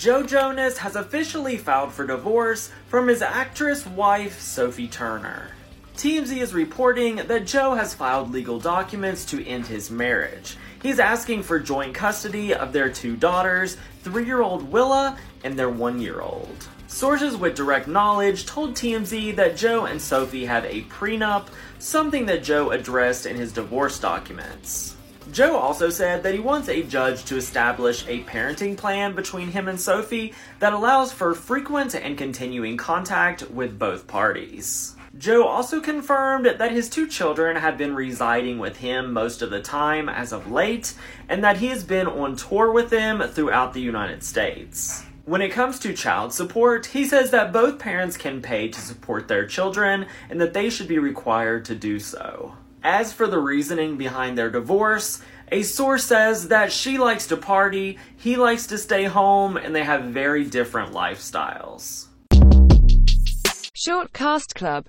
Joe Jonas has officially filed for divorce from his actress wife, Sophie Turner. TMZ is reporting that Joe has filed legal documents to end his marriage. He's asking for joint custody of their two daughters, three year old Willa and their one year old. Sources with direct knowledge told TMZ that Joe and Sophie have a prenup, something that Joe addressed in his divorce documents. Joe also said that he wants a judge to establish a parenting plan between him and Sophie that allows for frequent and continuing contact with both parties. Joe also confirmed that his two children have been residing with him most of the time as of late, and that he has been on tour with them throughout the United States. When it comes to child support, he says that both parents can pay to support their children and that they should be required to do so. As for the reasoning behind their divorce, a source says that she likes to party, he likes to stay home, and they have very different lifestyles. Short Cast Club